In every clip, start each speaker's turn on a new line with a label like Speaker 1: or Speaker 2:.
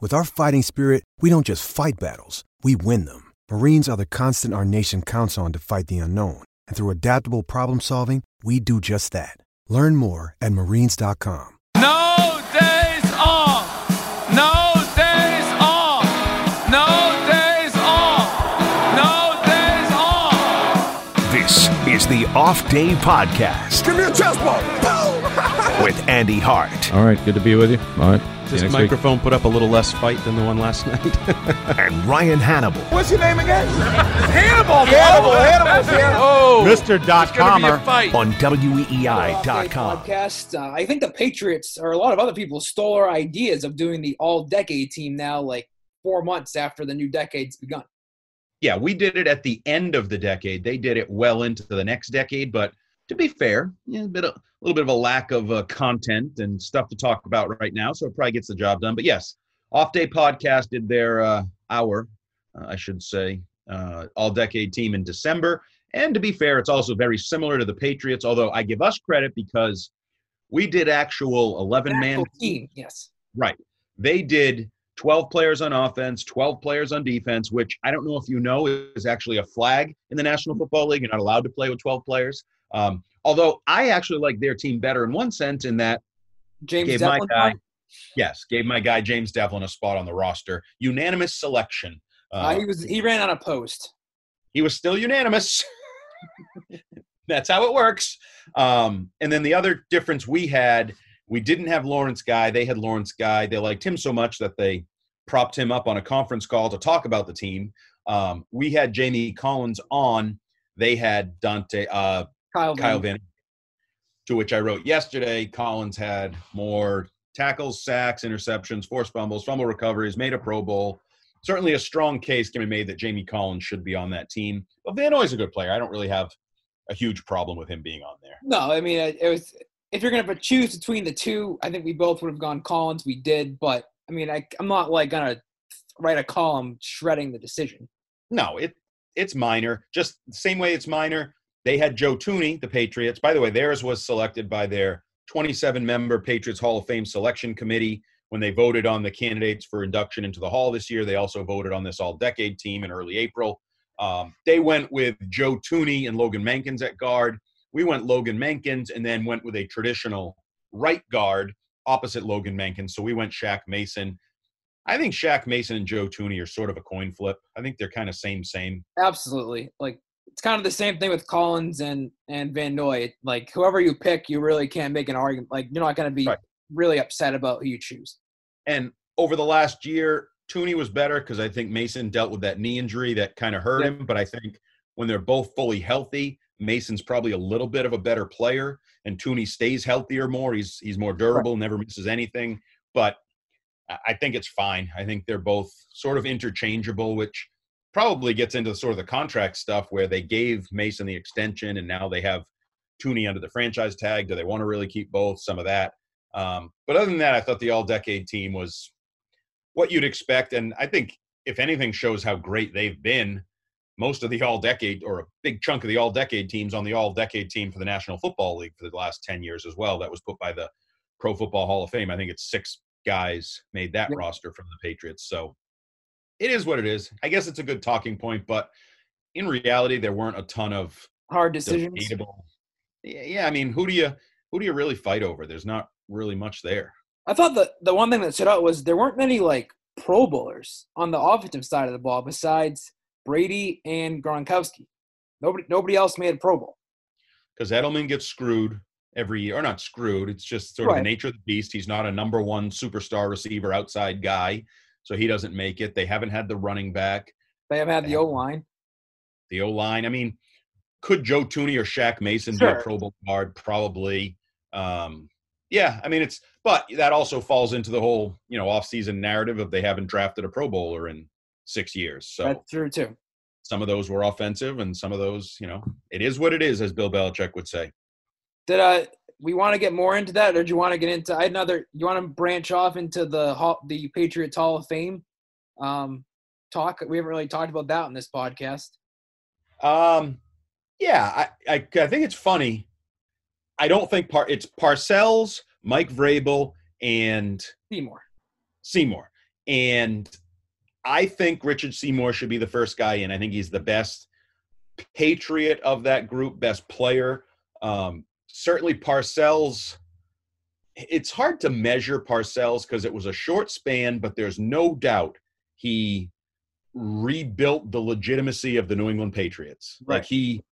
Speaker 1: With our fighting spirit, we don't just fight battles, we win them. Marines are the constant our nation counts on to fight the unknown. And through adaptable problem solving, we do just that. Learn more at marines.com.
Speaker 2: No days off. No days off. No days off. No days off.
Speaker 3: This is the Off Day Podcast
Speaker 4: Give me a chest bump.
Speaker 3: With Andy Hart
Speaker 5: All right, good to be with you. All right. See
Speaker 6: This
Speaker 5: next week.
Speaker 6: microphone put up a little less fight than the one last night.
Speaker 3: and Ryan Hannable.
Speaker 4: What's your name again?
Speaker 2: Hannibal.
Speaker 4: Hannibal. Hannibal's here.
Speaker 2: Oh,
Speaker 7: Mr. Dot
Speaker 2: It's gonna be a
Speaker 7: Comer.
Speaker 3: on E
Speaker 8: Off-Day
Speaker 3: WEEI.com.
Speaker 8: podcast. Uh, I think the Patriots or a lot of other people stole our ideas of doing the all-decade team now, like four months after the new decade's begun.
Speaker 9: yeah, we did it at the end of the decade. They did it well into the next decade. But to be fair, yeah, a, bit of, a little bit of a lack of uh, content and stuff to talk about right now. So it probably gets the job done. But yes, Off Day Podcast did their uh, hour, uh, I should say, uh, all decade team in December. And to be fair, it's also very similar to the Patriots, although I give us credit because we did actual 11 man
Speaker 8: team, yes.
Speaker 9: Right. They did 12 players on offense, 12 players on defense, which I don't know if you know is actually a flag in the National Football League. You're not allowed to play with 12 players. Um, although I actually like their team better in one sense, in that
Speaker 8: James
Speaker 9: gave my
Speaker 8: Develin.
Speaker 9: guy, yes, gave my guy James Develin a spot on the roster. Unanimous selection.
Speaker 8: Uh, he was he ran on a post.
Speaker 9: he was still unanimous. That's how it works. Um, and then the other difference we had, we didn't have Lawrence Guy. They had Lawrence Guy. They liked him so much that they propped him up on a conference call to talk about the team. Um, we had Jamie Collins on. They had Dante uh,
Speaker 8: Kyle.
Speaker 9: Kyle
Speaker 8: Van.
Speaker 9: Van. To which I wrote yesterday, Collins had more tackles, sacks, interceptions, forced fumbles, fumble recoveries, made a Pro Bowl. Certainly a strong case can be made that Jamie Collins should be on that team. But Van Noy's a good player. I don't really have a huge problem with him being on there.
Speaker 8: No, I mean it, was. If you're gonna choose between the two, I think we both would have gone Collins. We did, but I mean, I, I'm not like gonna write a column shredding the decision.
Speaker 9: No, it it's minor. Just the same way it's minor. They had Joe Thuney, the Patriots. By the way, theirs was selected by their 27 member Patriots Hall of Fame selection committee when they voted on the candidates for induction into the Hall this year. They also voted on this all decade team in early April. Um, they went with Joe Thuney and Logan Mankins at guard. We went Logan Mankins and then went with a traditional right guard opposite Logan Mankins. So we went Shaq Mason. I think Shaq Mason and Joe Thuney are sort of a coin flip. I think they're kind of same, same.
Speaker 8: Absolutely, like it's kind of the same thing with Collins and and Van Noy. Like whoever you pick, you really can't make an argument. Like you're not gonna be
Speaker 9: Right.
Speaker 8: really upset about who you choose.
Speaker 9: And over the last year, Thuney was better because I think Mason dealt with that knee injury that kind of hurt
Speaker 8: Yeah.
Speaker 9: him. But I think when they're both fully healthy, Mason's probably a little bit of a better player, and Thuney stays healthier more. He's he's more durable, never misses anything. But I- I think it's fine. I think they're both sort of interchangeable, which probably gets into sort of the contract stuff where they gave Mason the extension and now they have Thuney under the franchise tag. Do they want to really keep both? Some of that. Um, but other than that, I thought the all decade team was what you'd expect. And I think, if anything, shows how great they've been. Most of the all decade, or a big chunk of the all decade teams on the all decade team for the National Football League for the last 10 years as well. That was put by the Pro Football Hall of Fame. I think it's six guys made that
Speaker 8: Yep.
Speaker 9: roster from the Patriots. So it is what it is. I guess it's a good talking point, but in reality, there weren't a ton of
Speaker 8: Hard decisions.
Speaker 9: debatable. Yeah, yeah, I mean, who do you who do you really fight over? There's not really much there.
Speaker 8: I thought the the one thing that stood out was there weren't many like Pro Bowlers on the offensive side of the ball besides Brady and Gronkowski. Nobody nobody else made a Pro Bowl.
Speaker 9: because Edelman gets screwed every year, or not screwed. It's just sort of the nature of the beast. He's not a number one superstar receiver outside guy, so he doesn't make it. They haven't had the running back,
Speaker 8: They haven't had the. O line.
Speaker 9: the O line. I mean, could Joe Thuney or Shaq Mason be a Pro Bowl guard? Probably. Um, yeah, I mean it's, but that also falls into the whole you know offseason narrative of they haven't drafted a Pro Bowler in six years. So
Speaker 8: That's true too.
Speaker 9: some of those were offensive, and some of those, you know, it is what it is, as Bill Belichick would say.
Speaker 8: Did uh we want to get more into that, or do you want to get into I had another? You want to branch off into the Hall, the Patriots Hall of Fame um, talk? We haven't really talked about that in this podcast.
Speaker 9: Um, yeah, I, I, I think it's funny. I don't think par, it's Parcells, Mike Vrabel, and
Speaker 8: Seymour.
Speaker 9: Seymour. And I think Richard Seymour should be the first guy in. I think he's the best patriot of that group, best player. Um, certainly Parcells. It's hard to measure Parcells because it was a short span, but there's no doubt he rebuilt the legitimacy of the New England Patriots.
Speaker 8: Right.
Speaker 9: Like he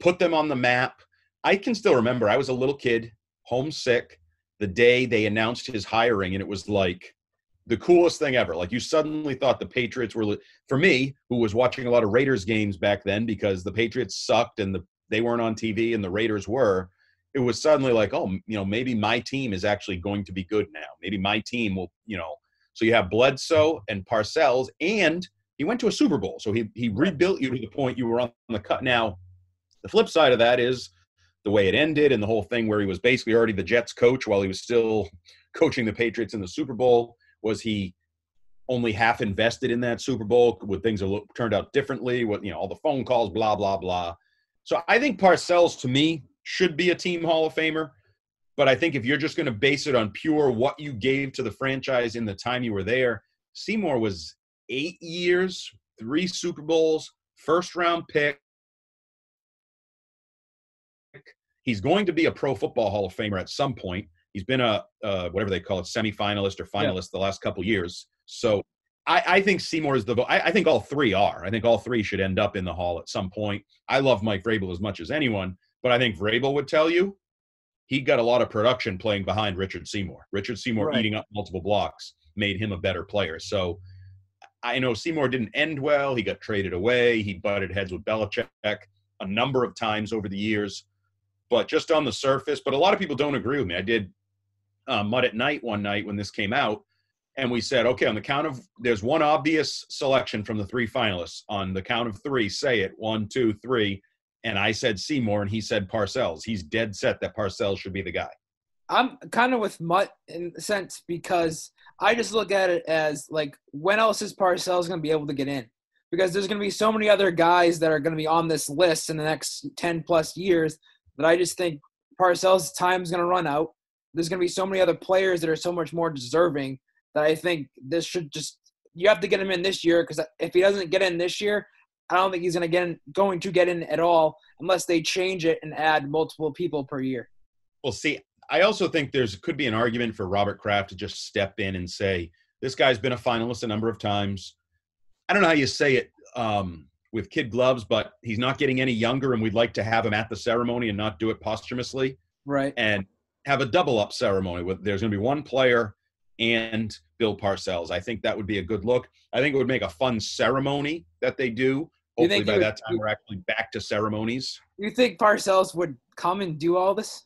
Speaker 9: put them on the map. I can still remember I was a little kid, homesick, the day they announced his hiring, and it was like the coolest thing ever. Like you suddenly thought the Patriots were, for me, who was watching a lot of Raiders games back then because the Patriots sucked and the they weren't on TV and the Raiders were. It was suddenly like, oh, you know, maybe my team is actually going to be good now. Maybe my team will, you know. So you have Bledsoe and Parcells, and he went to a Super Bowl. So he he rebuilt you to the point you were on the cut. Now, the flip side of that is the way it ended and the whole thing where he was basically already the Jets coach while he was still coaching the Patriots in the Super Bowl. Was he only half invested in that Super Bowl? Would things have turned out differently? What you know, all the phone calls, blah blah blah. So I think Parcells to me should be a team Hall of Famer. But I think if you're just going to base it on pure what you gave to the franchise in the time you were there, Seymour was eight years, three Super Bowls, first round pick. He's going to be a Pro Football Hall of Famer at some point. He's been a uh, whatever they call it, semifinalist or finalist the last couple years. So I, I think Seymour is the. I, I think all three are. I think all three should end up in the Hall at some point. I love Mike Vrabel as much as anyone, but I think Vrabel would tell you he got a lot of production playing behind Richard Seymour. Richard Seymour
Speaker 8: Right.
Speaker 9: eating up multiple blocks made him a better player. So I know Seymour didn't end well. He got traded away. He butted heads with Belichick a number of times over the years. But just on the surface, but a lot of people don't agree with me. I did uh, Mut at Night one night when this came out, and we said, okay, on the count of there's one obvious selection from the three finalists. On the count of three, say it one, two, three. And I said Seymour, and he said Parcells. He's dead set that Parcells should be the guy.
Speaker 8: I'm kind of with Mut in a sense because I just look at it as like when else is Parcells going to be able to get in? Because there's going to be so many other guys that are going to be on this list in the next 10 plus years that I just think Parcells' time is going to run out. There's going to be so many other players that are so much more deserving that I think this should just you have to get him in this year because if he doesn't get in this year, I don't think he's going to get in, going to get in at all unless they change it and add multiple people per year.
Speaker 9: Well, see, I also think there's could be an argument for Robert Kraft to just step in and say, this guy's been a finalist a number of times. I don't know how you say it um, with kid gloves, but he's not getting any younger, and we'd like to have him at the ceremony and not do it posthumously
Speaker 8: Right.
Speaker 9: and have a double up ceremony with there's going to be one player and Bill Parcells. I think that would be a good look. I think it would make a fun ceremony that they do. Hopefully, by
Speaker 8: would-
Speaker 9: that time, we're actually back to ceremonies.
Speaker 8: You think Parcells would come and do all this?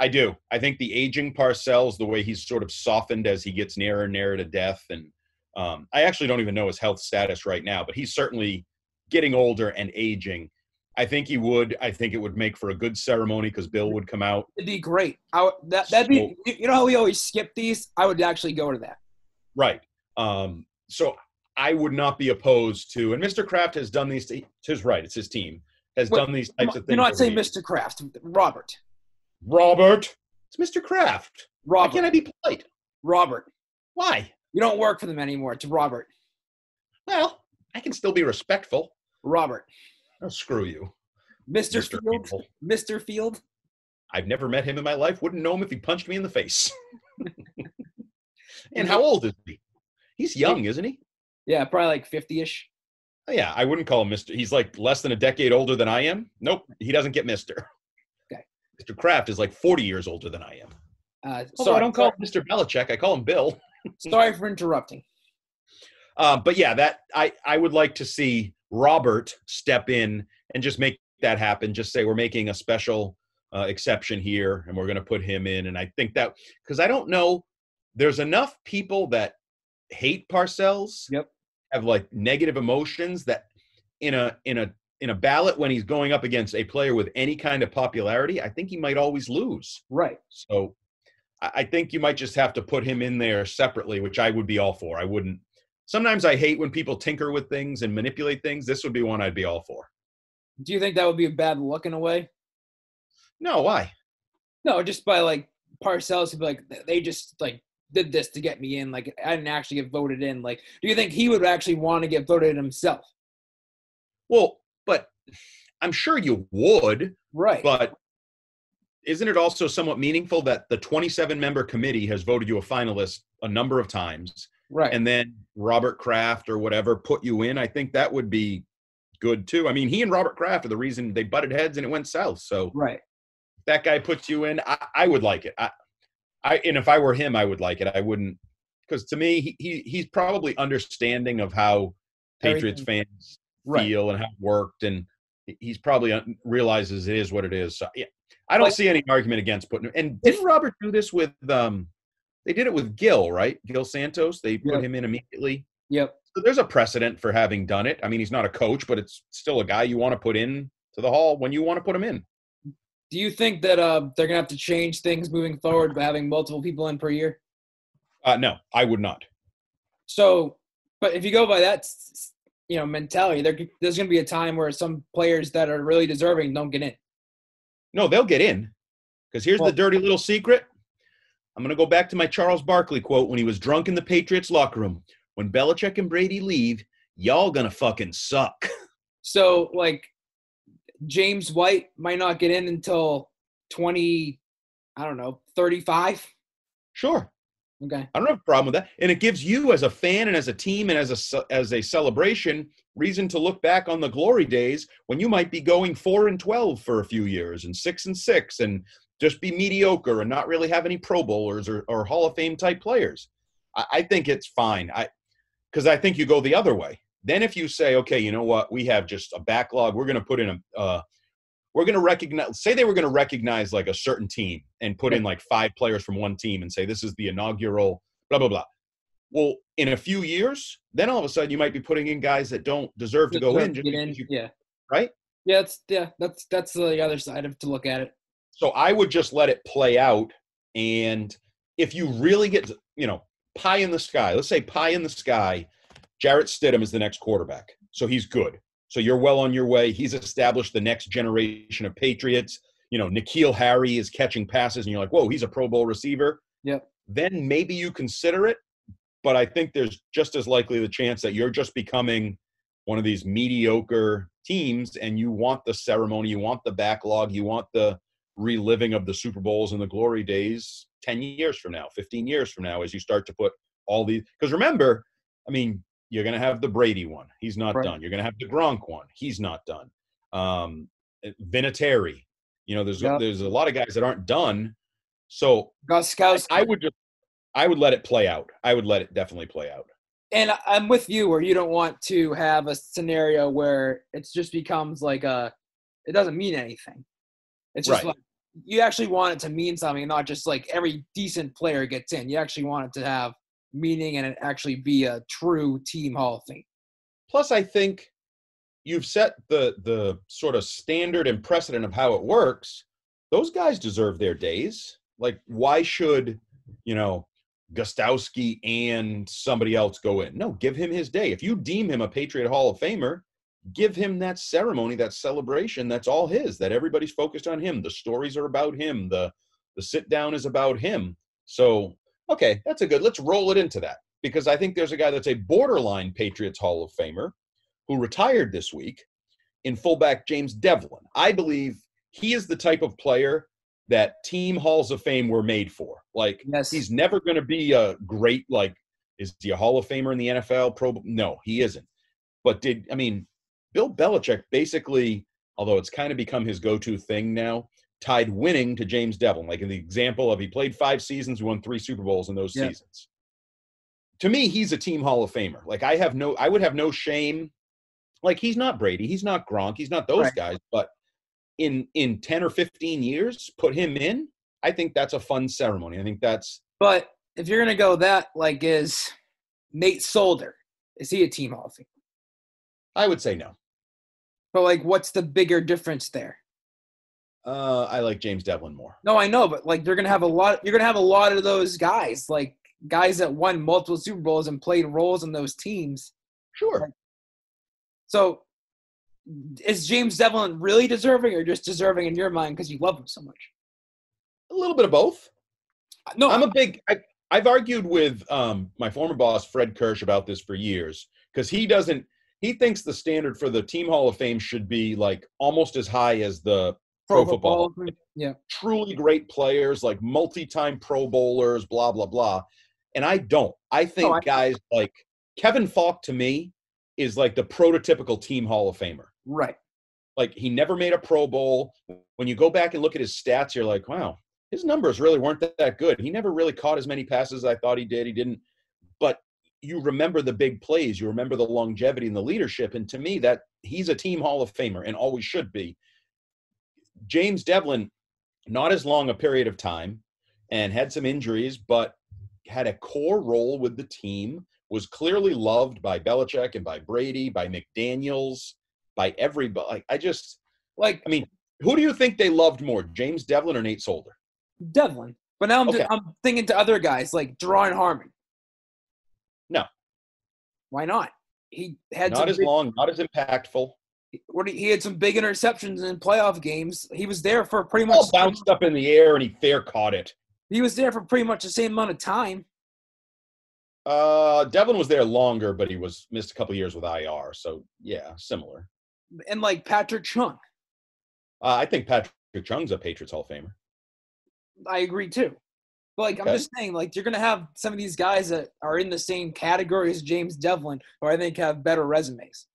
Speaker 9: I do. I think the aging Parcells, the way he's sort of softened as he gets nearer and nearer to death, and um, I actually don't even know his health status right now, but he's certainly getting older and aging. I think he would. I think it would make for a good ceremony because Bill would come out.
Speaker 8: It'd be great. I, would- that, that'd be. You you know how we always skip these? I would actually go to that.
Speaker 9: Right. Um, so I would not be opposed to, and Mr. Kraft has done these. To, his right. It's his team has
Speaker 8: Wait,
Speaker 9: done these types of things.
Speaker 8: You're not saying. Mr. Kraft, Robert.
Speaker 9: Robert. It's Mr. Kraft. Why can't I be polite?
Speaker 8: Robert.
Speaker 9: Why?
Speaker 8: You don't work for them anymore. It's Robert.
Speaker 9: Well, I can still be respectful.
Speaker 8: Robert.
Speaker 9: Oh, screw you,
Speaker 8: Mr.
Speaker 9: Mr.
Speaker 8: Field.
Speaker 9: People.
Speaker 8: Mr. Field.
Speaker 9: I've never met him in my life. Wouldn't know him if he punched me in the face. and how old is he? He's young, isn't he?
Speaker 8: Yeah, probably like 50 ish.
Speaker 9: Yeah, I wouldn't call him Mr. He's like less than a decade older than I am. Nope, he doesn't get Mister.
Speaker 8: Okay.
Speaker 9: Mr. Kraft is like 40 years older than I am.
Speaker 8: Uh, sorry,
Speaker 9: I don't call him Mr. Belichick. I call him Bill.
Speaker 8: sorry for interrupting.
Speaker 9: Uh, but yeah, that I I would like to see Robert step in and just make that happen. Just say we're making a special uh, exception here, and we're going to put him in. And I think that because I don't know, there's enough people that hate Parcells.
Speaker 8: Yep.
Speaker 9: Have like negative emotions that in a in a in a ballot when he's going up against a player with any kind of popularity, I think he might always lose.
Speaker 8: Right.
Speaker 9: So I think you might just have to put him in there separately, which I would be all for. I wouldn't. Sometimes I hate when people tinker with things and manipulate things. This would be one I'd be all for.
Speaker 8: Do you think that would be a bad look in a way?
Speaker 9: No, why?
Speaker 8: No, just by like Parcells would be like they just like did this to get me in. Like I didn't actually get voted in. Like, do you think he would actually want to get voted in himself?
Speaker 9: Well, but I'm sure you would.
Speaker 8: Right.
Speaker 9: But isn't it also somewhat meaningful that the 27 member committee has voted you a finalist a number of times?
Speaker 8: Right.
Speaker 9: And then Robert Kraft or whatever put you in? I think that would be good too. I mean, he and Robert Kraft are the reason they butted heads and it went south. So
Speaker 8: right.
Speaker 9: that guy puts you in, I, I would like it. I, I, and if I were him, I would like it. I wouldn't, because to me, he, he he's probably understanding of how Patriots
Speaker 8: Everything.
Speaker 9: fans
Speaker 8: Right.
Speaker 9: feel and how it worked, and he's probably un- realizes it is what it is. So yeah, I don't
Speaker 8: Like-
Speaker 9: see any argument against putting. And didn't Robert do this with? um They did it with Gil, right? Gil Santos. They put
Speaker 8: Yep.
Speaker 9: him in immediately.
Speaker 8: Yep.
Speaker 9: So there's a precedent for having done it. I mean, he's not a coach, but it's still a guy you want to put in to the hall when you want to put him in.
Speaker 8: Do you think that uh, they're gonna have to change things moving forward by having multiple people in per year?
Speaker 9: Uh, no, I would not.
Speaker 8: So, but if you go by that, you know, mentality, there, there's going to be a time where some players that are really deserving don't get in.
Speaker 9: No, they'll get in. Because here's
Speaker 8: Well-
Speaker 9: the dirty little secret. I'm going to go back to my Charles Barkley quote when he was drunk in the Patriots locker room. When Belichick and Brady leave, y'all going to fucking suck.
Speaker 8: So, like, James White might not get in until 20, I don't know, 35.
Speaker 9: Sure.
Speaker 8: Okay.
Speaker 9: I don't have a problem with that. And it gives you as a fan and as a team and as a as a celebration reason to look back on the glory days when you might be going 4 and 12 for a few years and 6 and 6 and just be mediocre and not really have any pro bowlers or, or hall of fame type players. I, I think it's fine. I because I think you go the other way. Then if you say, okay, you know what, we have just a backlog. We're going to put in a uh, we're going to recognize say they were going to recognize like a certain team and put in like five players from one team and say this is the inaugural blah blah blah well in a few years then all of a sudden you might be putting in guys that don't deserve to go in,
Speaker 8: in,
Speaker 9: you-
Speaker 8: Yeah.
Speaker 9: right
Speaker 8: Yeah. That's, yeah. That's, that's the other side of to look at it.
Speaker 9: so i would just let it play out and if you really get you know pie in the sky let's say pie in the sky jarrett stidham is the next quarterback so he's good. So you're well on your way. He's established the next generation of patriots. You know N'Keal harry is catching passes and you're like whoa he's a pro bowl receiver.
Speaker 8: Yep.
Speaker 9: then maybe you consider it but i think there's just as likely the chance that you're just becoming one of these mediocre teams and you want the ceremony you want the backlog you want the reliving of the super bowls and the glory days 10 years from now 15 years from now as you start to put all these because remember i mean you're going to have the brady one he's not
Speaker 8: Right.
Speaker 9: done you're going to have the gronk one he's not done um vinatieri you know there's
Speaker 8: Yep.
Speaker 9: there's a lot of guys that aren't done so
Speaker 8: Gostkowski.
Speaker 9: I would just, I would let it play out. I would let it definitely play out.
Speaker 8: and I'm with you where you don't want to have a scenario where it just becomes like a, it doesn't mean anything. It's just
Speaker 9: Right.
Speaker 8: like you actually want it to mean something, not just like every decent player gets in. You actually want it to have meaning and actually be a true team Hall of Fame.
Speaker 9: Plus, I think you've set the the sort of standard and precedent of how it works. Those guys deserve their days. Like, why should you know Gostkowski and somebody else go in? No, give him his day. If you deem him a Patriot Hall of Famer, give him that ceremony, that celebration. That's all his. That everybody's focused on him. The stories are about him. The the sit down is about him. So, okay, that's a good. Let's roll it into that because I think there's a guy that's a borderline Patriots Hall of Famer who retired this week in fullback James Develin. I believe he is the type of player that team halls of fame were made for. Like
Speaker 8: Yes.
Speaker 9: he's never going to be a great like is he a Hall of Famer in the NFL? Pro No, he isn't. But did I mean Bill Belichick basically although it's kind of become his go-to thing now, tied winning to James Develin. Like in the example of he played five seasons, won three Super Bowls in those
Speaker 8: Yeah.
Speaker 9: seasons. To me, he's a team Hall of Famer. Like I have no, I would have no shame. Like he's not Brady, he's not Gronk, he's not those
Speaker 8: Right.
Speaker 9: guys. But in in ten or fifteen years, put him in. I think that's a fun ceremony. I think that's
Speaker 8: But if you're gonna go that, like, is Nate Solder is he a team Hall of Fame?
Speaker 9: I would say no.
Speaker 8: But like, what's the bigger difference there?
Speaker 9: Uh, I like James Develin more.
Speaker 8: No, I know, but like, you're gonna have a lot. You're gonna have a lot of those guys, like guys that won multiple Super Bowls and played roles in those teams.
Speaker 9: Sure.
Speaker 8: So, is James Develin really deserving, or just deserving in your mind because you love him so much?
Speaker 9: A little bit of both.
Speaker 8: No,
Speaker 9: I'm a big. I, I've argued with um, my former boss Fred Kirsch about this for years because he doesn't. He thinks the standard for the Team Hall of Fame should be like almost as high as the Pro Football.
Speaker 8: Yeah,
Speaker 9: truly great players, like multi-time Pro Bowlers, blah blah blah. And I don't. I think
Speaker 8: No, I-
Speaker 9: guys like Kevin Faulk to me is like the prototypical Team Hall of Famer.
Speaker 8: right.
Speaker 9: Like he never made a Pro Bowl. When you go back and look at his stats, you're like, wow, his numbers really weren't that, that good. He never really caught as many passes as I thought he did. He didn't. But you remember the big plays. You remember the longevity and the leadership. And to me, that he's a team Hall of Famer and always should be. James Develin, not as long a period of time, and had some injuries, but had a core role with the team. Was clearly loved by Belichick and by Brady, by McDaniels, by everybody. Like, I just,
Speaker 8: Like
Speaker 9: I mean, who do you think they loved more, James Develin or Nate Solder?
Speaker 8: Develin, but now I'm,
Speaker 9: Okay.
Speaker 8: I'm thinking to other guys like Duron Harmon.
Speaker 9: No.
Speaker 8: Why not? He had
Speaker 9: Not as
Speaker 8: big-
Speaker 9: long, not as impactful.
Speaker 8: What he had some big interceptions in playoff games. He was there for pretty much.
Speaker 9: All bounced up in the air and he fair caught it.
Speaker 8: He was there for pretty much the same amount of time.
Speaker 9: Uh, Develin was there longer, but he was missed a couple years with IR. So yeah, similar.
Speaker 8: And like Patrick Chung,
Speaker 9: Uh, I think Patrick Chung's a Patriots Hall of Famer.
Speaker 8: I agree too. But like I'm just saying, like you're gonna have some of these guys that are in the same category as James Develin, who I think have better resumes.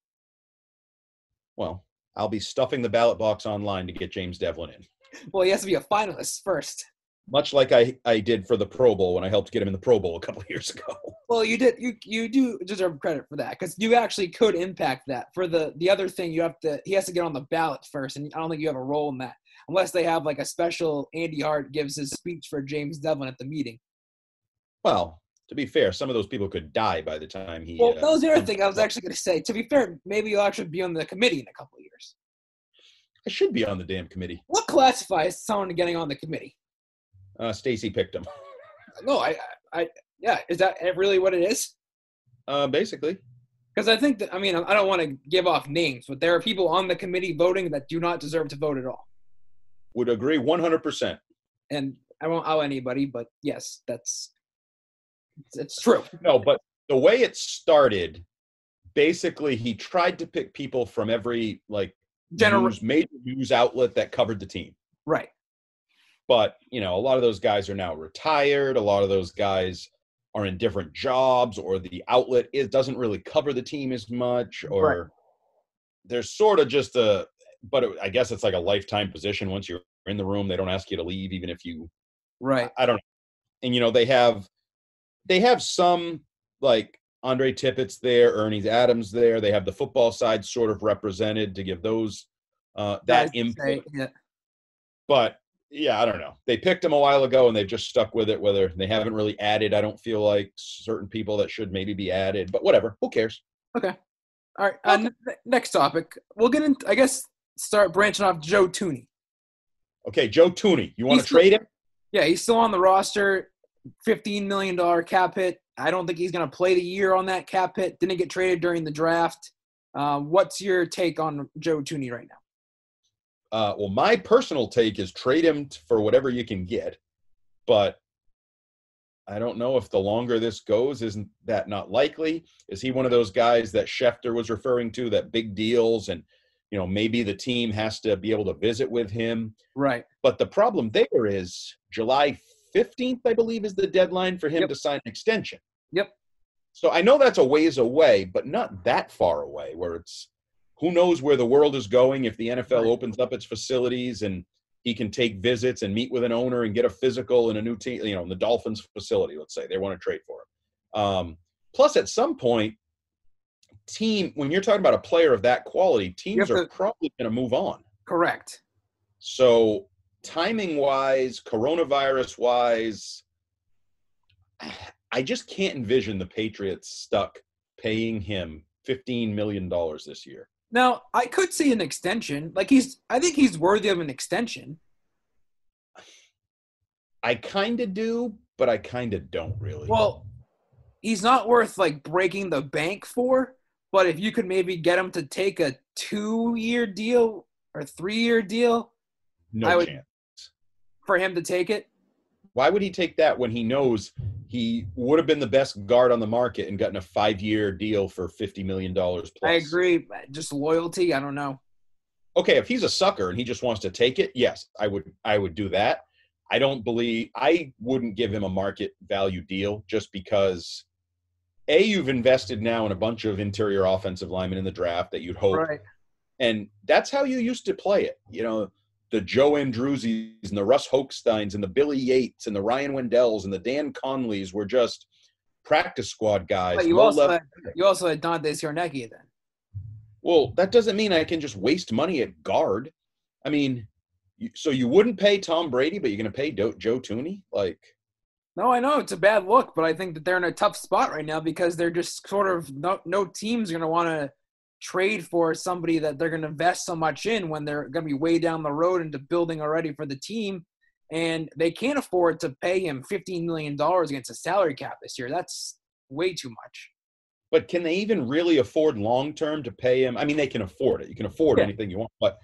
Speaker 9: Well, I'll be stuffing the ballot box online to get James Develin in.
Speaker 8: Well, he has to be a finalist first.
Speaker 9: Much like I, I did for the Pro Bowl when I helped get him in the Pro Bowl a couple of years ago.
Speaker 8: Well, you did you you do deserve credit for that because you actually could impact that. For the the other thing, you have to he has to get on the ballot first, and I don't think you have a role in that unless they have like a special Andy Hart gives his speech for James Develin at the meeting.
Speaker 9: Well, to be fair, some of those people could die by the time he.
Speaker 8: Well,
Speaker 9: uh,
Speaker 8: that was the other thing I was actually going to say. To be fair, maybe you'll actually be on the committee in a couple of years.
Speaker 9: I should be on the damn committee.
Speaker 8: What classifies someone getting on the committee?
Speaker 9: Uh, Stacy picked him.
Speaker 8: No, I, I, yeah, is that really what it is?
Speaker 9: Uh, basically.
Speaker 8: Because I think that I mean I don't want to give off names, but there are people on the committee voting that do not deserve to vote at all,
Speaker 9: Would agree 100%.
Speaker 8: and I won't out anybody, but yes, that's it's, true.
Speaker 9: No, but the way it started, basically, he tried to pick people from every like
Speaker 8: General,
Speaker 9: news, major news outlet that covered the team.
Speaker 8: right?
Speaker 9: But you know, a lot of those guys are now retired. A lot of those guys are in different jobs, or the outlet it doesn't really cover the team as much, or
Speaker 8: Right.
Speaker 9: there's sort of just a. But it, I guess it's like a lifetime position. Once you're in the room, they don't ask you to leave, even if you
Speaker 8: Right.
Speaker 9: I don't know. And you know, they have they have some like Andre Tippett's there, Ernie Adams there. They have the football side sort of represented to give those uh that input.
Speaker 8: say- yeah.
Speaker 9: But yeah, I don't know. They picked him a while ago and they've just stuck with it, whether they haven't really added, I don't feel like certain people that should maybe be added, but whatever. Who cares?
Speaker 8: Okay. All right. Uh, ne- next topic. We'll get in. I guess start branching off Joe Thuney.
Speaker 9: Okay, Joe Thuney. You want to trade him?
Speaker 8: Yeah, he's still on the roster. Fifteen million dollar cap hit. I don't think he's going to play the year on that cap hit. Didn't get traded during the draft. Uh, what's your take on Joe Thuney right now?
Speaker 9: Uh, well, my personal take is trade him for whatever you can get, but I don't know if the longer this goes, isn't that not likely? Is he one of those guys that Schefter was referring to that big deals and you know maybe the team has to be able to visit with him?
Speaker 8: Right.
Speaker 9: But the problem there is July 15th, I believe, is the deadline for him
Speaker 8: Yep.
Speaker 9: to sign an extension.
Speaker 8: Yep.
Speaker 9: So I know that's a ways away, but not that far away where it's who knows where the world is going if the NFL
Speaker 8: Right.
Speaker 9: opens up its facilities and he can take visits and meet with an owner and get a physical in a new team, you know, in the Dolphins facility, let's say they want to trade for him. Um, plus, at some point, team when you're talking about a player of that quality, teams are probably going to move on.
Speaker 8: Correct.
Speaker 9: So, timing wise, coronavirus wise, I just can't envision the Patriots stuck paying him $15 million this year.
Speaker 8: Now, I could see an extension. Like he's I think he's worthy of an extension.
Speaker 9: I kind of do, but I kind of don't really.
Speaker 8: Well, he's not worth like breaking the bank for, but if you could maybe get him to take a 2-year deal or 3-year deal
Speaker 9: no
Speaker 8: I would-
Speaker 9: chance.
Speaker 8: For him to take it,
Speaker 9: Why would he take that when he knows he would have been the best guard on the market and gotten a five year deal for $50 million plus?
Speaker 8: I agree. Just loyalty, I don't know.
Speaker 9: okay, if he's a sucker and he just wants to take it, yes, I would I would do that. I don't believe I wouldn't give him a market value deal just because a you've invested now in a bunch of interior offensive linemen in the draft that you'd hope,
Speaker 8: Right.
Speaker 9: and that's how you used to play it. You know, the Joe Andruzzis and the Russ Hochsteins and the Billy Yates and the Ryan Wendells and the Dan Connollys were just practice squad guys.
Speaker 8: But you also
Speaker 9: level-
Speaker 8: had, you also had Dante Scarnecchia then.
Speaker 9: Well, that doesn't mean I can just waste money at guard. I mean, you, so you wouldn't pay Tom Brady, but you're going to pay Do- Joe Thuney? Like,
Speaker 8: No, I know it's a bad look, but I think that they're in a tough spot right now because they're just sort of no no team's going to want to trade for somebody that they're going to invest so much in when they're going to be way down the road into building already for the team, and they can't afford to pay him fifteen million dollars against a salary cap this year. That's way too much.
Speaker 9: but can they even really afford long term to pay him? I mean, they can afford it. You can afford
Speaker 8: Yeah.
Speaker 9: anything you want, but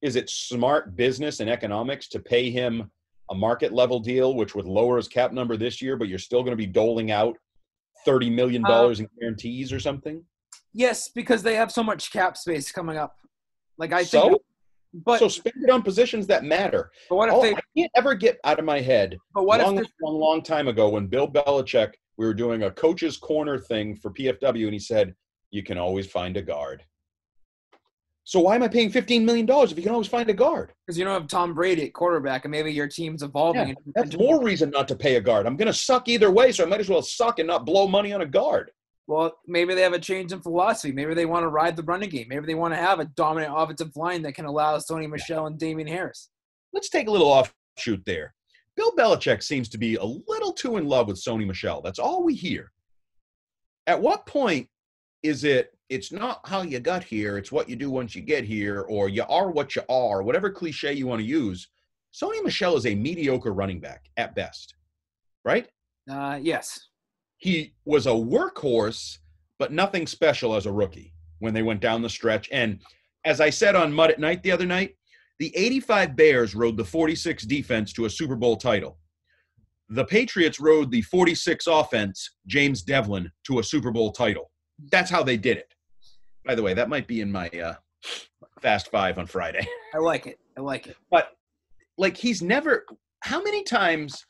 Speaker 9: is it smart business and economics to pay him a market level deal, which would lower his cap number this year, but you're still going to be doling out $30 million
Speaker 8: Uh,
Speaker 9: in guarantees or something?
Speaker 8: Yes, because they have so much cap space coming up. Like I
Speaker 9: so,
Speaker 8: think, but
Speaker 9: so spend it on positions that matter.
Speaker 8: but what if
Speaker 9: Oh,
Speaker 8: they?
Speaker 9: I can't ever get out of my head
Speaker 8: But what
Speaker 9: long,
Speaker 8: if?
Speaker 9: long, long time ago when Bill Belichick, we were doing a coach's corner thing for PFW, and he said, "You can always find a guard." So why am I paying fifteen million dollars if you can always find a guard?
Speaker 8: Because you don't have Tom Brady at quarterback, and maybe your team's evolving.
Speaker 9: Yeah, That's more reason not to pay a guard. I'm going to suck either way, so I might as well suck and not blow money on a guard.
Speaker 8: Well, maybe they have a change in philosophy. Maybe they want to ride the running game. Maybe they want to have a dominant offensive line that can allow Sony Michel and Damien Harris.
Speaker 9: Let's take a little offshoot there. Bill Belichick seems to be a little too in love with Sony Michel. That's all we hear. At what point is it? It's not how you got here; it's what you do once you get here, or you are what you are. Whatever cliche you want to use. Sony Michel is a mediocre running back at best, right?
Speaker 8: Uh, yes.
Speaker 9: He was a workhorse, but nothing special as a rookie when they went down the stretch. And as I said on Mut at Night the other night, the 85 Bears rode the 46 defense to a Super Bowl title. The Patriots rode the 46 offense, James Develin, to a Super Bowl title. That's how they did it. By the way, that might be in my uh, Fast Five on Friday.
Speaker 8: I like it. I like it.
Speaker 9: But like he's never. How many times?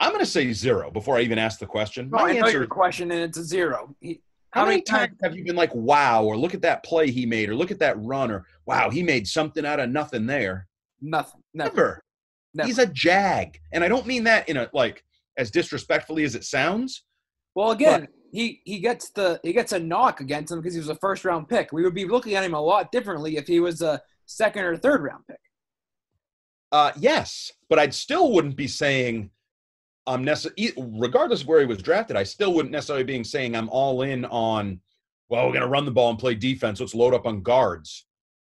Speaker 9: I'm going to say zero before I even ask the question.
Speaker 8: No,
Speaker 9: My
Speaker 8: I
Speaker 9: answer
Speaker 8: your
Speaker 9: is
Speaker 8: question, and it's a zero. He,
Speaker 9: how many times have you been like, wow, or look at that play he made, or look at that run, or wow, he made something out of nothing there?
Speaker 8: Nothing. Never.
Speaker 9: Never.
Speaker 8: Never.
Speaker 9: He's a jag. And I don't mean that in a like as disrespectfully as it sounds.
Speaker 8: Well, again, he he gets the he gets a knock against him because he was a first round pick. We would be looking at him a lot differently if he was a second or third round pick.
Speaker 9: Uh yes, but I'd still wouldn't be saying I'm necessarily regardless of where he was drafted, I still wouldn't necessarily be saying I'm all in on well, we're gonna run the ball and play defense. Let's load up on guards.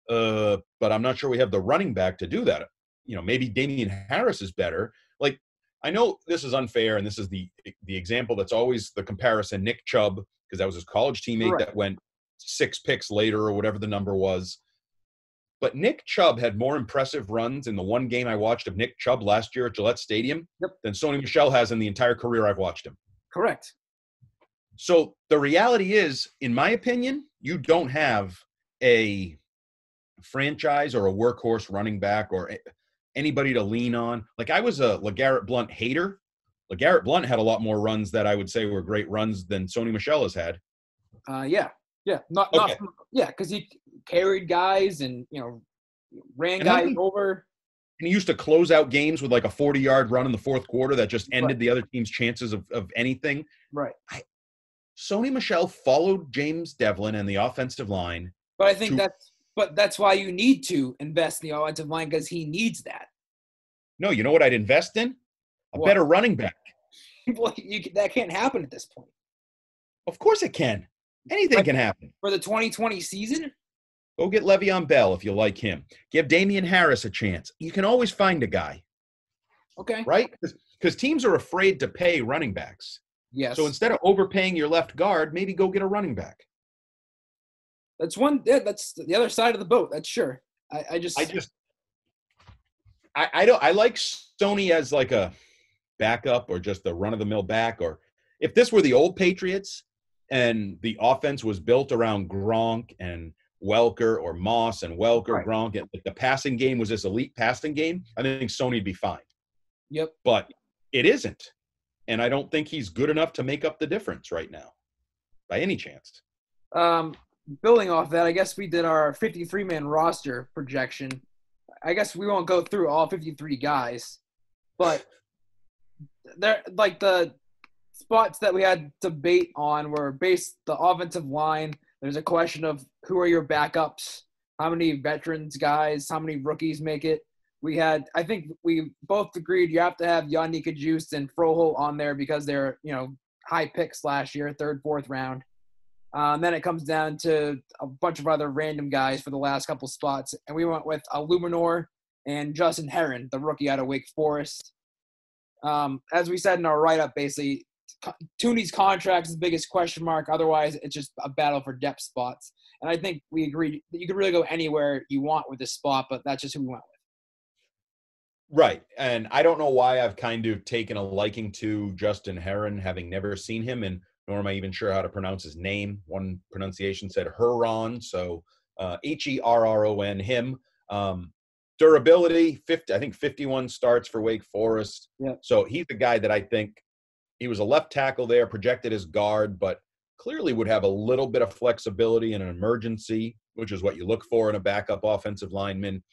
Speaker 9: Uh, but I'm not sure we have the running back to do that. You know, maybe Damien Harris is better. Like, I know this is unfair, and this is the the example that's always the comparison. Nick Chubb, because that was his college teammate
Speaker 8: Right.
Speaker 9: that went six picks later or whatever the number was. But Nick Chubb had more impressive runs in the one game I watched of Nick Chubb last year at Gillette Stadium
Speaker 8: Yep.
Speaker 9: than Sony Michel has in the entire career I've watched him.
Speaker 8: Correct.
Speaker 9: So the reality is, in my opinion, you don't have a franchise or a workhorse running back or anybody to lean on. Like I was a LeGarrette Blunt hater. LeGarrette Blunt had a lot more runs that I would say were great runs than Sony Michel has had.
Speaker 8: Uh, yeah. Yeah. Not. not
Speaker 9: Okay.
Speaker 8: yeah, because he carried guys and you know ran
Speaker 9: And
Speaker 8: guys
Speaker 9: many-
Speaker 8: over.
Speaker 9: And he used to close out games with like a 40 yard run in the fourth quarter that just ended
Speaker 8: Right.
Speaker 9: the other team's chances of, of anything.
Speaker 8: Right.
Speaker 9: Sony Michel followed James Develin and the offensive line.
Speaker 8: But I think
Speaker 9: to-
Speaker 8: that's but that's why you need to invest in the offensive line because he needs that.
Speaker 9: No, you know what I'd invest in? A
Speaker 8: What?
Speaker 9: better running back.
Speaker 8: Well, you, that can't happen at this point.
Speaker 9: Of course it can. Anything
Speaker 8: Like-
Speaker 9: can happen.
Speaker 8: For the 2020 season,
Speaker 9: Go get Le'Veon Bell if you like him. Give Damien Harris a chance. You can always find a guy,
Speaker 8: okay.
Speaker 9: right? Because teams are afraid to pay running backs.
Speaker 8: Yes.
Speaker 9: So instead of overpaying your left guard, maybe go get a running back.
Speaker 8: that's one. Yeah, that's the other side of the boat. That's sure. I, I just.
Speaker 9: I just, I, I don't, I like Stoney as like a backup or just a run of the mill back. Or if this were the old Patriots and the offense was built around Gronk and Welker or Moss and Welker,
Speaker 8: Right.
Speaker 9: Gronk, and the passing game was this elite passing game, I think Sony'd be fine.
Speaker 8: Yep.
Speaker 9: But it isn't. And I don't think he's good enough to make up the difference right now by any chance.
Speaker 8: Um, building off that, I guess we did our 53 man roster projection. I guess we won't go through all 53 guys, but they're like the spots that we had debate on were based the offensive line. There's a question of who are your backups, how many veterans guys, how many rookies make it. We had, I think we both agreed you have to have Yodny Cajuste and Froholdt on there because they're, you know, high picks last year, third, fourth round. And then it comes down to a bunch of other random guys for the last couple spots. And we went with Eluemunor and Justin Herron, the rookie out of Wake Forest. Um, as we said in our write up, basically, Thuney's contract is the biggest question mark. Otherwise, it's just a battle for depth spots. And I think we agreed that you could really go anywhere you want with this spot, but that's just who we went with.
Speaker 9: Right. And I don't know why I've kind of taken a liking to Justin Herron, having never seen him, and nor am I even sure how to pronounce his name. One pronunciation said Huron, so uh, H E R R O N, him. Um, durability, 50, I think 51 starts for Wake Forest.
Speaker 8: Yeah.
Speaker 9: So he's the guy that I think he was a left tackle there, projected as guard, but clearly would have a little bit of flexibility in an emergency, which is what you look for in a backup offensive lineman.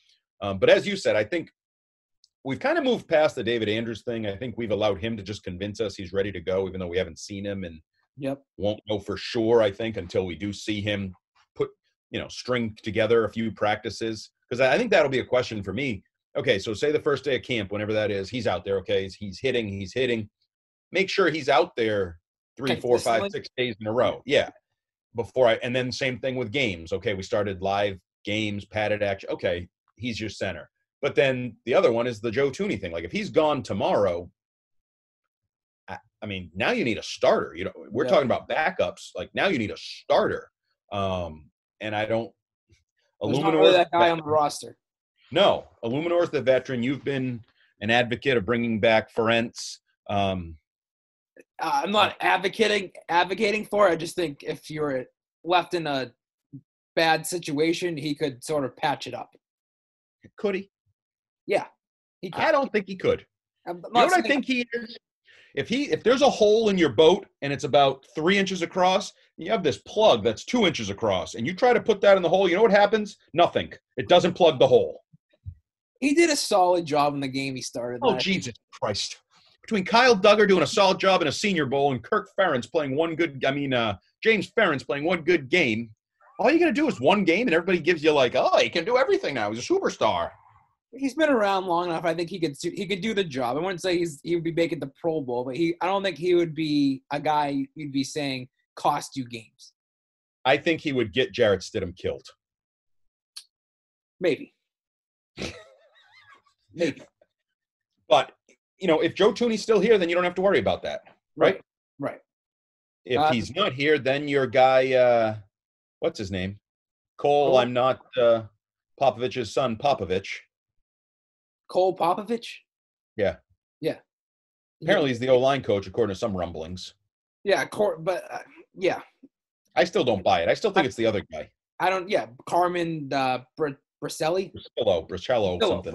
Speaker 9: Um, but as you said, I think we've kind of moved past the David Andrews thing. I think we've allowed him to just convince us he's ready to go, even though we haven't seen him and
Speaker 8: Yep.
Speaker 9: won't know for sure. I think until we do see him put, you know, string together a few practices, because I think that'll be a question for me. Okay, so say the first day of camp, whenever that is, he's out there. Okay, he's, he's hitting, he's hitting. Make sure he's out there three, four, five, six days in a row. Yeah, before I, and then same thing with games. Okay, we started live games, padded action. Okay, he's your center. But then the other one is the Joe Thuney thing. Like if he's gone tomorrow, I, I mean, now you need a starter. You know, we're
Speaker 8: Yeah.
Speaker 9: talking about backups. Like now you need a starter. Um, and I don't.
Speaker 8: There's not
Speaker 9: Eluemunor-
Speaker 8: really that guy on the roster.
Speaker 9: no, Eluemunor's the veteran. You've been an advocate of bringing back Ferentz. Um,
Speaker 8: Uh, I'm not advocating advocating for. it. I just think if you were left in a bad situation, he could sort of patch it up.
Speaker 9: could he?
Speaker 8: Yeah, he could.
Speaker 9: I don't think he could. You know what I think he is? If he if there's a hole in your boat and it's about three inches across, you have this plug that's two inches across, and you try to put that in the hole, you know what happens? Nothing. It doesn't plug the hole.
Speaker 8: He did a solid job in the game he started.
Speaker 9: Oh Jesus Christ. Between Kyle Dugger doing a solid job in a senior bowl and Kirk Ferentz playing one good I mean uh James Ferentz playing one good game, all you gotta do is one game and everybody gives you like, oh, he can do everything now. He's a superstar.
Speaker 8: He's been around long enough. I think he could he could do the job. I wouldn't say he's he would be making the Pro Bowl, but he I don't think he would be a guy you'd be saying cost you games.
Speaker 9: I think he would get Jarrett Stidham killed.
Speaker 8: Maybe. Maybe.
Speaker 9: But you know, if Joe Thuney's still here, then you don't have to worry about that. Right.
Speaker 8: Right.
Speaker 9: If
Speaker 8: Uh,
Speaker 9: he's not here, then your guy, uh, what's his name? Cole.
Speaker 8: Cole?
Speaker 9: I'm not uh, Popovich's son, Popovich.
Speaker 8: Cole Popovich.
Speaker 9: Yeah.
Speaker 8: Yeah.
Speaker 9: Apparently, he's the O line coach, according to some rumblings.
Speaker 8: Yeah. Cor- but uh, yeah,
Speaker 9: I still don't buy it. I still think it's the other guy,
Speaker 8: I don't. Yeah, Carmen uh, Br- Briselli.
Speaker 9: Bricillo,
Speaker 8: Bricillo,
Speaker 9: something.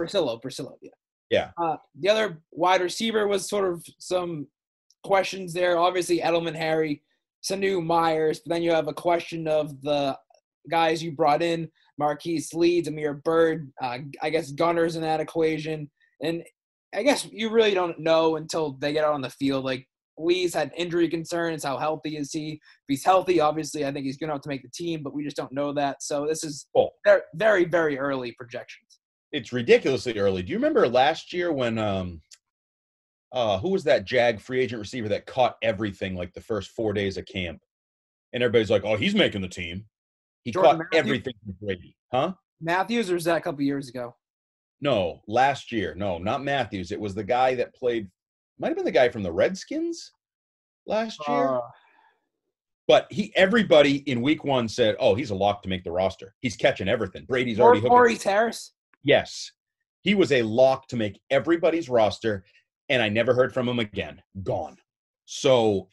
Speaker 8: Yeah.
Speaker 9: Yeah.
Speaker 8: Uh, the other wide receiver was sort of some questions there. Obviously, Edelman, Harry, Sanu, Myers. But then you have a question of the guys you brought in. Marquise Lee, Amir Byrd. Uh, I guess Gunner's in that equation, and I guess you really don't know until they get out on the field. Like Lee's had injury concerns. How healthy is he? If he's healthy, obviously, I think he's going to have to make the team, but we just don't know that. So this is very, very, very early projections.
Speaker 9: It's ridiculously early. Do you remember last year when um uh who was that Jag free agent receiver that caught everything like the first four days of camp? And everybody's like, Oh, he's making the team. He
Speaker 8: Jordan
Speaker 9: caught
Speaker 8: Matthews?
Speaker 9: everything from Brady. Huh?
Speaker 8: Matthews, or was that a couple years ago?
Speaker 9: No, last year. No, not Matthews. It was the guy that played might have been the guy from the Redskins last year.
Speaker 8: Uh,
Speaker 9: But he everybody in week one said, Oh, he's a lock to make the roster. He's catching everything. Brady's
Speaker 8: or,
Speaker 9: already hooking.
Speaker 8: Maurice Harris.
Speaker 9: Yes. He was a lock to make everybody's roster, and I never heard from him again. Gone. So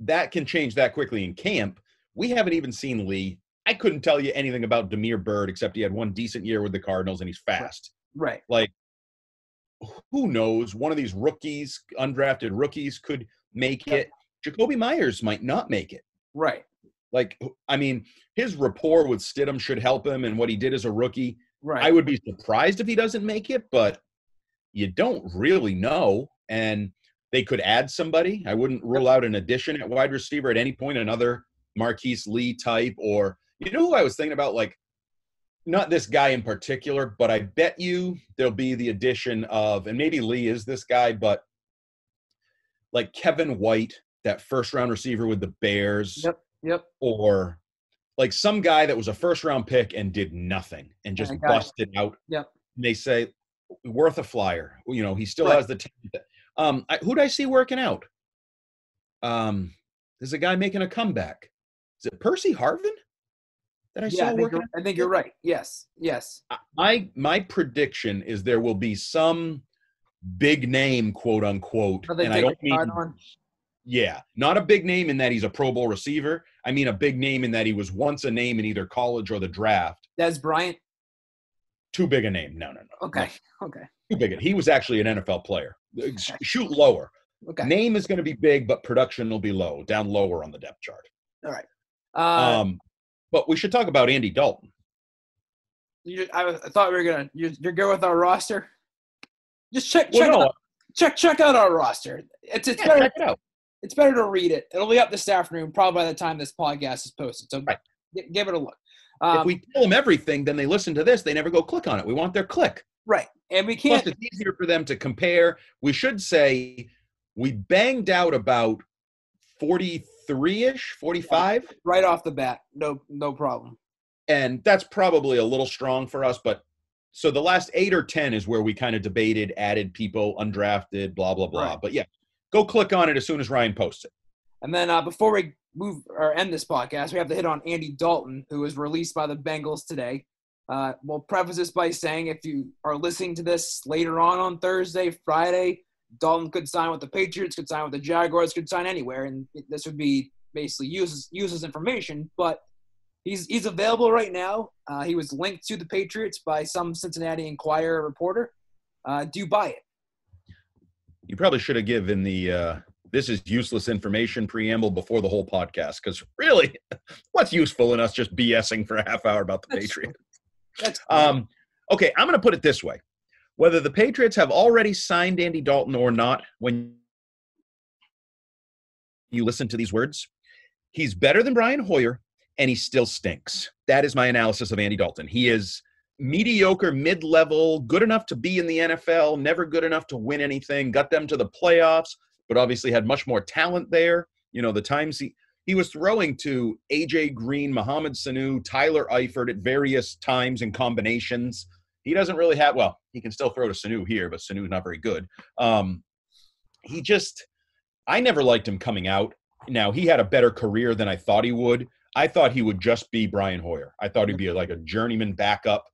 Speaker 9: that can change that quickly in camp. We haven't even seen Lee. I couldn't tell you anything about Damiere Byrd except he had one decent year with the Cardinals and he's fast.
Speaker 8: Right.
Speaker 9: Like, who knows? One of these rookies, undrafted rookies, could make it. Jakobi Meyers might not make it.
Speaker 8: Right.
Speaker 9: Like, I mean, his rapport with Stidham should help him, and what he did as a rookie.
Speaker 8: Right.
Speaker 9: I would be surprised if he doesn't make it, but you don't really know. And they could add somebody. I wouldn't rule out an addition at wide receiver at any point, another Marquise Lee type, or you know who I was thinking about? Like, not this guy in particular, but I bet you there'll be the addition of, and maybe Lee is this guy, but like Kevin White, that first round receiver with the Bears
Speaker 8: Yep. Yep.
Speaker 9: or like some guy that was a first round pick and did nothing and just
Speaker 8: a guy-
Speaker 9: busted out.
Speaker 8: Yep.
Speaker 9: And they say worth a flyer. You know, he still
Speaker 8: Right.
Speaker 9: has the talent. Um, I, who'd I see working out? Um, there's a guy making a comeback. Is it Percy Harvin that I
Speaker 8: Yeah, I
Speaker 9: saw
Speaker 8: think,
Speaker 9: working?
Speaker 8: you're, I think you're right. Yes. Yes.
Speaker 9: My my prediction is there will be some big name, quote unquote, and I don't mean
Speaker 8: on?
Speaker 9: Yeah, not a big name in that he's a Pro Bowl receiver. I mean a big name in that he was once a name in either college or the draft.
Speaker 8: Dez Bryant.
Speaker 9: Too big a name. No, no, no.
Speaker 8: Okay. Okay.
Speaker 9: Too big. a- He was actually an NFL player. Shoot lower.
Speaker 8: Okay.
Speaker 9: Name is going to be big, but production will be low, down lower on the depth chart.
Speaker 8: All right. Uh,
Speaker 9: um, but we should talk about Andy Dalton.
Speaker 8: you, I, I thought we were gonna. You're, you're good with our roster. Just check
Speaker 9: Well,
Speaker 8: check
Speaker 9: no,
Speaker 8: out, check check out our roster. It's it's
Speaker 9: yeah,
Speaker 8: better
Speaker 9: check it out.
Speaker 8: It's better to read it. It'll be up this afternoon, probably by the time this podcast is posted. So
Speaker 9: Right.
Speaker 8: gi- give it a look. Um,
Speaker 9: if we tell them everything, then they listen to this. They never go click on it. We want their click.
Speaker 8: right, and we can't.
Speaker 9: Plus, it's easier for them to compare. We should say we banged out about 43 ish, 45.
Speaker 8: right off the bat. No, no problem.
Speaker 9: and that's probably a little strong for us but so the last eight or ten is where we kind of debated added people undrafted blah blah blah
Speaker 8: Right.
Speaker 9: but yeah go click on it as soon as ryan posts it
Speaker 8: And then uh, before we move or end this podcast, we have to hit on Andy Dalton, who was released by the Bengals today. Uh, we'll preface this by saying if you are listening to this later on on Thursday, Friday, Dalton could sign with the Patriots, could sign with the Jaguars, could sign anywhere, and this would be basically uses uses information. But he's he's available right now. Uh, he was linked to the Patriots by some Cincinnati Enquirer reporter. Uh, do you buy it?
Speaker 9: You probably should have given the uh this is useless information preamble before the whole podcast because really what's useful in us just bsing for a half hour about the
Speaker 8: That's
Speaker 9: patriots?
Speaker 8: That's
Speaker 9: um okay i'm going to put it this way. Whether the patriots have already signed andy dalton or not when you listen to these words he's better than brian hoyer and he still stinks. That is my analysis of andy dalton. He is mediocre mid-level good enough to be in the nfl never good enough to win anything got them to the playoffs but obviously had much more talent there you know the times he he was throwing to AJ Green, Mohamed Sanu, Tyler Eifert at various times and combinations. He doesn't really have well, he can still throw to Sanu here, but Sanu's not very good. Um, he just I never liked him coming out. Now he had a better career than I thought he would. I thought he would just be Brian Hoyer. I thought he'd be like a journeyman backup,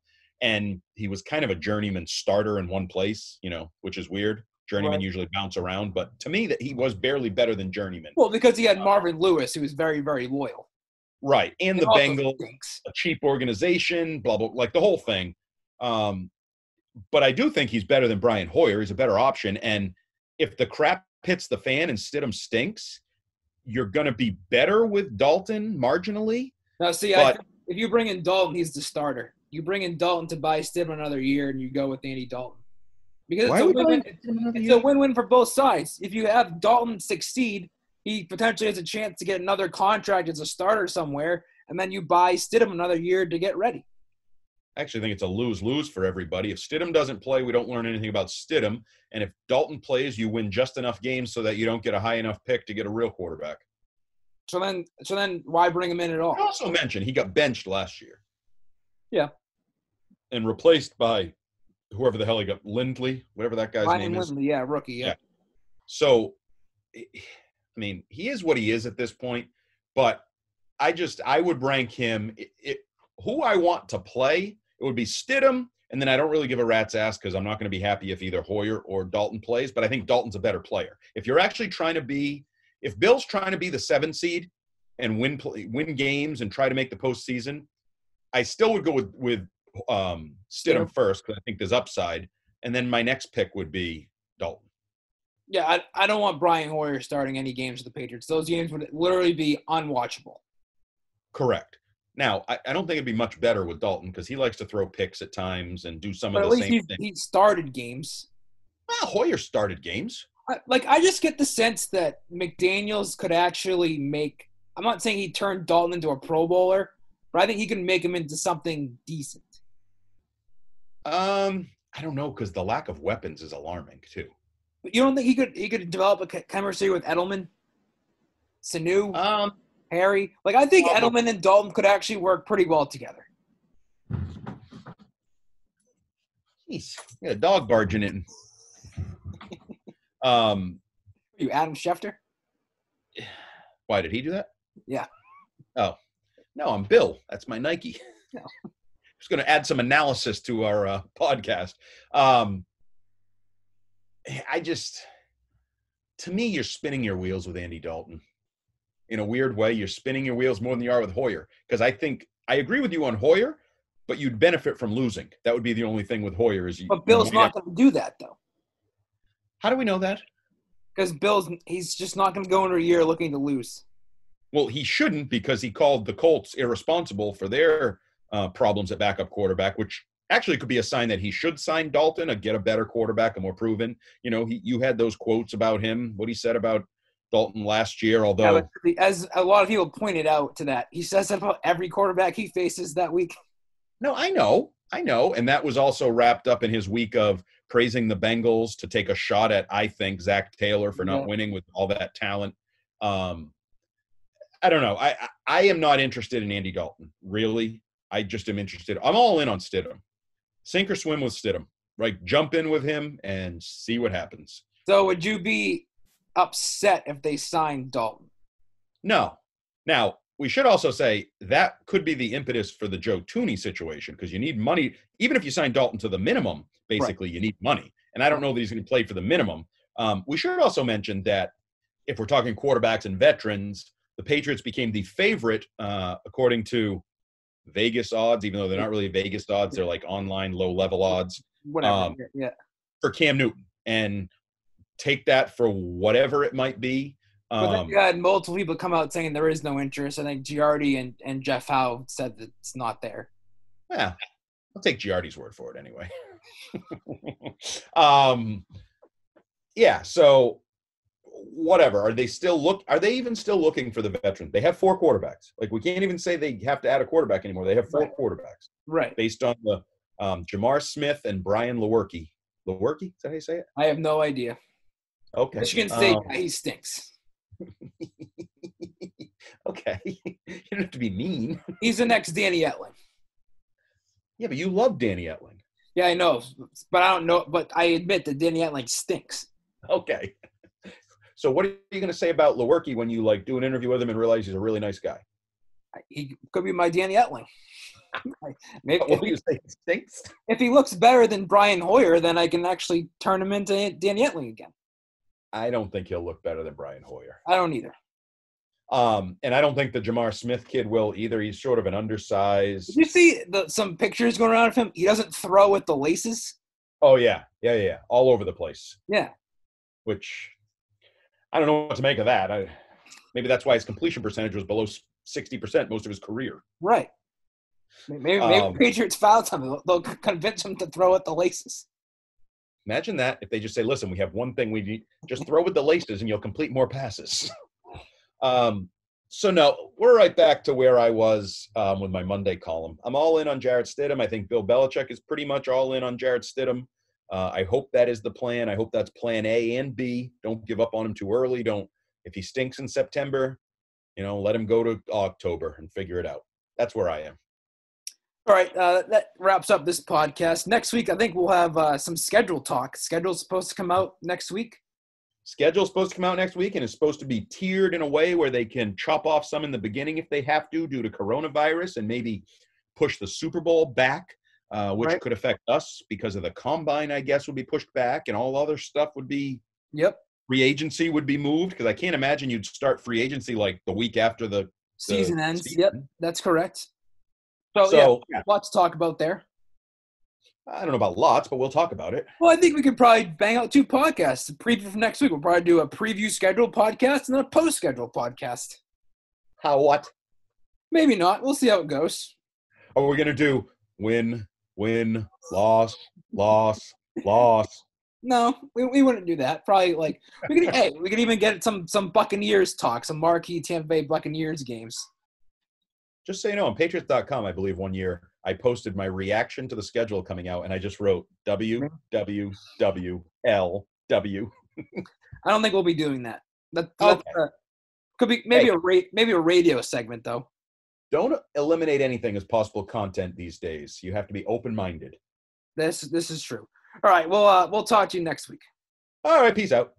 Speaker 9: and he was kind of a journeyman starter in one place, you know, which is weird. Journeymen
Speaker 8: Right.
Speaker 9: usually bounce around, but to me, that he was barely better than journeyman.
Speaker 8: well because he had Marvin Lewis, who was very very loyal.
Speaker 9: Right, and the
Speaker 8: He
Speaker 9: Bengals,
Speaker 8: stinks.
Speaker 9: a cheap organization, blah blah, like the whole thing. Um, but I do think he's better than Brian Hoyer. He's a better option, and if the crap hits the fan and Stidham stinks, you're going to be better with Dalton marginally.
Speaker 8: Now, see,
Speaker 9: But-
Speaker 8: think if you bring in Dalton, he's the starter. You bring in Dalton to buy Stidham another year, and you go with Andy Dalton because
Speaker 9: Why
Speaker 8: it's a win-win. It's
Speaker 9: year?
Speaker 8: a win-win for both sides. If you have Dalton succeed, he potentially has a chance to get another contract as a starter somewhere, and then you buy Stidham another year to get ready.
Speaker 9: I actually think it's a lose lose for everybody. If Stidham doesn't play, we don't learn anything about Stidham. And if Dalton plays, you win just enough games so that you don't get a high enough pick to get a real quarterback.
Speaker 8: So then, so then, why bring him in at all?
Speaker 9: I also mentioned he got benched last year.
Speaker 8: Yeah.
Speaker 9: And replaced by whoever the hell he got, Lindley, whatever that guy's
Speaker 8: Ryan
Speaker 9: name is.
Speaker 8: Lindley, yeah, rookie, yeah.
Speaker 9: Yeah. So, I mean, he is what he is at this point. But I just, I would rank him. It, it, who I want to play, it would be Stidham. And then I don't really give a rat's ass because I'm not going to be happy if either Hoyer or Dalton plays. But I think Dalton's a better player. If you're actually trying to be, if Bill's trying to be the seven seed and win play, win games and try to make the postseason, I still would go with with um, Stidham
Speaker 8: Stidham.
Speaker 9: first because I think there's upside. And then my next pick would be Dalton.
Speaker 8: Yeah, I, I don't want Brian Hoyer starting any games with the Patriots. Those games would literally be unwatchable.
Speaker 9: Correct. Now, I, I don't think it'd be much better with Dalton because he likes to throw picks at times and do some
Speaker 8: But
Speaker 9: of the same things.
Speaker 8: he started games.
Speaker 9: Well, Hoyer started games.
Speaker 8: I, like I just get the sense that McDaniels could actually make. I'm not saying he turned Dalton into a Pro Bowler, but I think he can make him into something decent.
Speaker 9: Um, I don't know because the lack of weapons is alarming too.
Speaker 8: You don't think he could he could develop a ch- chemistry with Edelman, Sanu,
Speaker 9: Um,
Speaker 8: Harry? Like I think
Speaker 9: Well,
Speaker 8: Edelman and Dalton could actually work pretty well together.
Speaker 9: jeez, yeah, dog barging in. um,
Speaker 8: You Adam Schefter?
Speaker 9: why did he do that?
Speaker 8: Yeah.
Speaker 9: Oh, no, I'm Bill. That's my Nike.
Speaker 8: No.
Speaker 9: Just going to add some analysis to our uh, podcast. Um, I just, to me, you're spinning your wheels with Andy Dalton. In a weird way, you're spinning your wheels more than you are with Hoyer. Because I think I agree with you on Hoyer, but you'd benefit from losing. That would be the only thing with Hoyer is you.
Speaker 8: But Bill's not going to do that though,
Speaker 9: How do we know that?
Speaker 8: because Bill's he's just not going to go into a year looking to lose.
Speaker 9: Well, he shouldn't because he called the Colts irresponsible for their uh, problems at backup quarterback, which actually could be a sign that he should sign Dalton and get a better quarterback, a more proven. You know, he, you had those quotes about him, what he said about Dalton last year,
Speaker 8: Yeah,
Speaker 9: although
Speaker 8: but as a lot of people pointed out to that, he says that about every quarterback he faces that week.
Speaker 9: no, I know, I know, and that was also wrapped up in his week of praising the Bengals to take a shot at, I think, Zac Taylor for not
Speaker 8: Yeah.
Speaker 9: winning with all that talent. Um, I don't know. I, I I am not interested in Andy Dalton. Really, I just am interested. I'm all in on Stidham. Sink or swim with Stidham. Right, jump in with him and see what happens.
Speaker 8: So would you be upset if they signed Dalton?
Speaker 9: No. Now, we should also say that could be the impetus for the Joe Thuney situation because you need money. Even if you sign Dalton to the minimum, basically, you need money. And I don't know that he's going to play for the minimum. Um, we should also mention that if we're talking quarterbacks and veterans, the Patriots became the favorite, uh, according to Vegas odds, even though they're not really Vegas odds, they're like online low level odds
Speaker 8: Whatever.
Speaker 9: Um,
Speaker 8: yeah.
Speaker 9: for Cam Newton. And take that for whatever it might be. Um,
Speaker 8: you had multiple people come out saying there is no interest. I think Giardi and, and Jeff Howe said that it's not there.
Speaker 9: Yeah, I'll take Giardi's word for it anyway. um, yeah. So, whatever. Are they still look? Are they even still looking for the veteran? They have four quarterbacks. Like we can't even say they have to add a quarterback anymore. They have four
Speaker 8: Right.
Speaker 9: quarterbacks
Speaker 8: Right.
Speaker 9: based on the um, J'Mar Smith and Brian Lewerke. Lewerke? Is that how you say it?
Speaker 8: I have no idea.
Speaker 9: Okay.
Speaker 8: Michigan State,
Speaker 9: Um,
Speaker 8: he stinks.
Speaker 9: okay. you don't have to be mean.
Speaker 8: He's the next Danny Etling.
Speaker 9: Yeah, but you love Danny Etling.
Speaker 8: Yeah, I know, but I don't know. But I admit that Danny Etling stinks.
Speaker 9: Okay. So what are you going to say about Lewerke when you like do an interview with him and realize he's a really nice guy?
Speaker 8: He could be my Danny Etling. Maybe
Speaker 9: What do you say? He stinks?
Speaker 8: if he looks better than Brian Hoyer, then I can actually turn him into Danny Etling again.
Speaker 9: I don't think he'll look better than Brian Hoyer.
Speaker 8: I don't either.
Speaker 9: Um, and I don't think the J'Mar Smith kid will either. He's sort of an undersized.
Speaker 8: Did you see the, some pictures going around of him? He doesn't throw with the laces.
Speaker 9: Oh yeah, yeah, yeah, yeah. all over the place.
Speaker 8: Yeah.
Speaker 9: Which I don't know what to make of that. I, maybe that's why his completion percentage was below sixty percent most of his career.
Speaker 8: Right. Maybe, maybe
Speaker 9: Um,
Speaker 8: Patriots foul time. They'll, they'll convince him to throw at the laces.
Speaker 9: Imagine that if they just say, "Listen, we have one thing we need. Just throw with the laces, and you'll complete more passes." um, so no, we're right back to where I was um, with my Monday column. I'm all in on Jarrett Stidham. I think Bill Belichick is pretty much all in on Jarrett Stidham. Uh, I hope that is the plan. I hope that's plan A and B. Don't give up on him too early. Don't if he stinks in September, you know, let him go to October and figure it out. That's where I am.
Speaker 8: All right, uh, that wraps up this podcast. Next week, I think we'll have uh, some schedule talk. Schedule's supposed to come out next week.
Speaker 9: Schedule's supposed to come out next week and it's supposed to be tiered in a way where they can chop off some in the beginning if they have to due to coronavirus and maybe push the Super Bowl back, uh, which
Speaker 8: Right.
Speaker 9: could affect us because of the combine, I guess, would be pushed back and all other stuff would be
Speaker 8: Yep,
Speaker 9: free agency would be moved because I can't imagine you'd start free agency like the week after the, the
Speaker 8: season ends.
Speaker 9: season.
Speaker 8: Yep, that's correct. So,
Speaker 9: So
Speaker 8: yeah, lots to talk about there.
Speaker 9: I don't know about lots, but we'll talk about it.
Speaker 8: Well, I think we could probably bang out two podcasts. The preview for next week. We'll probably do a preview schedule podcast and then a post schedule podcast.
Speaker 9: How what?
Speaker 8: Maybe not. We'll see how it goes.
Speaker 9: Are we gonna do win, win, loss, loss, loss?
Speaker 8: No, we, we wouldn't do that. Probably like we could. hey, we could even get some some Buccaneers talk, some marquee Tampa Bay Buccaneers games.
Speaker 9: Just so you know, on Patriots.com, I believe one year I posted my reaction to the schedule coming out, and I just wrote W W W L W.
Speaker 8: I don't think we'll be doing that. That
Speaker 9: Okay.
Speaker 8: uh, could be maybe
Speaker 9: Hey.
Speaker 8: a ra- maybe a radio segment though.
Speaker 9: Don't eliminate anything as possible content these days. You have to be open-minded.
Speaker 8: This this is true. All right, well uh, we'll talk to you next week.
Speaker 9: All right, peace out.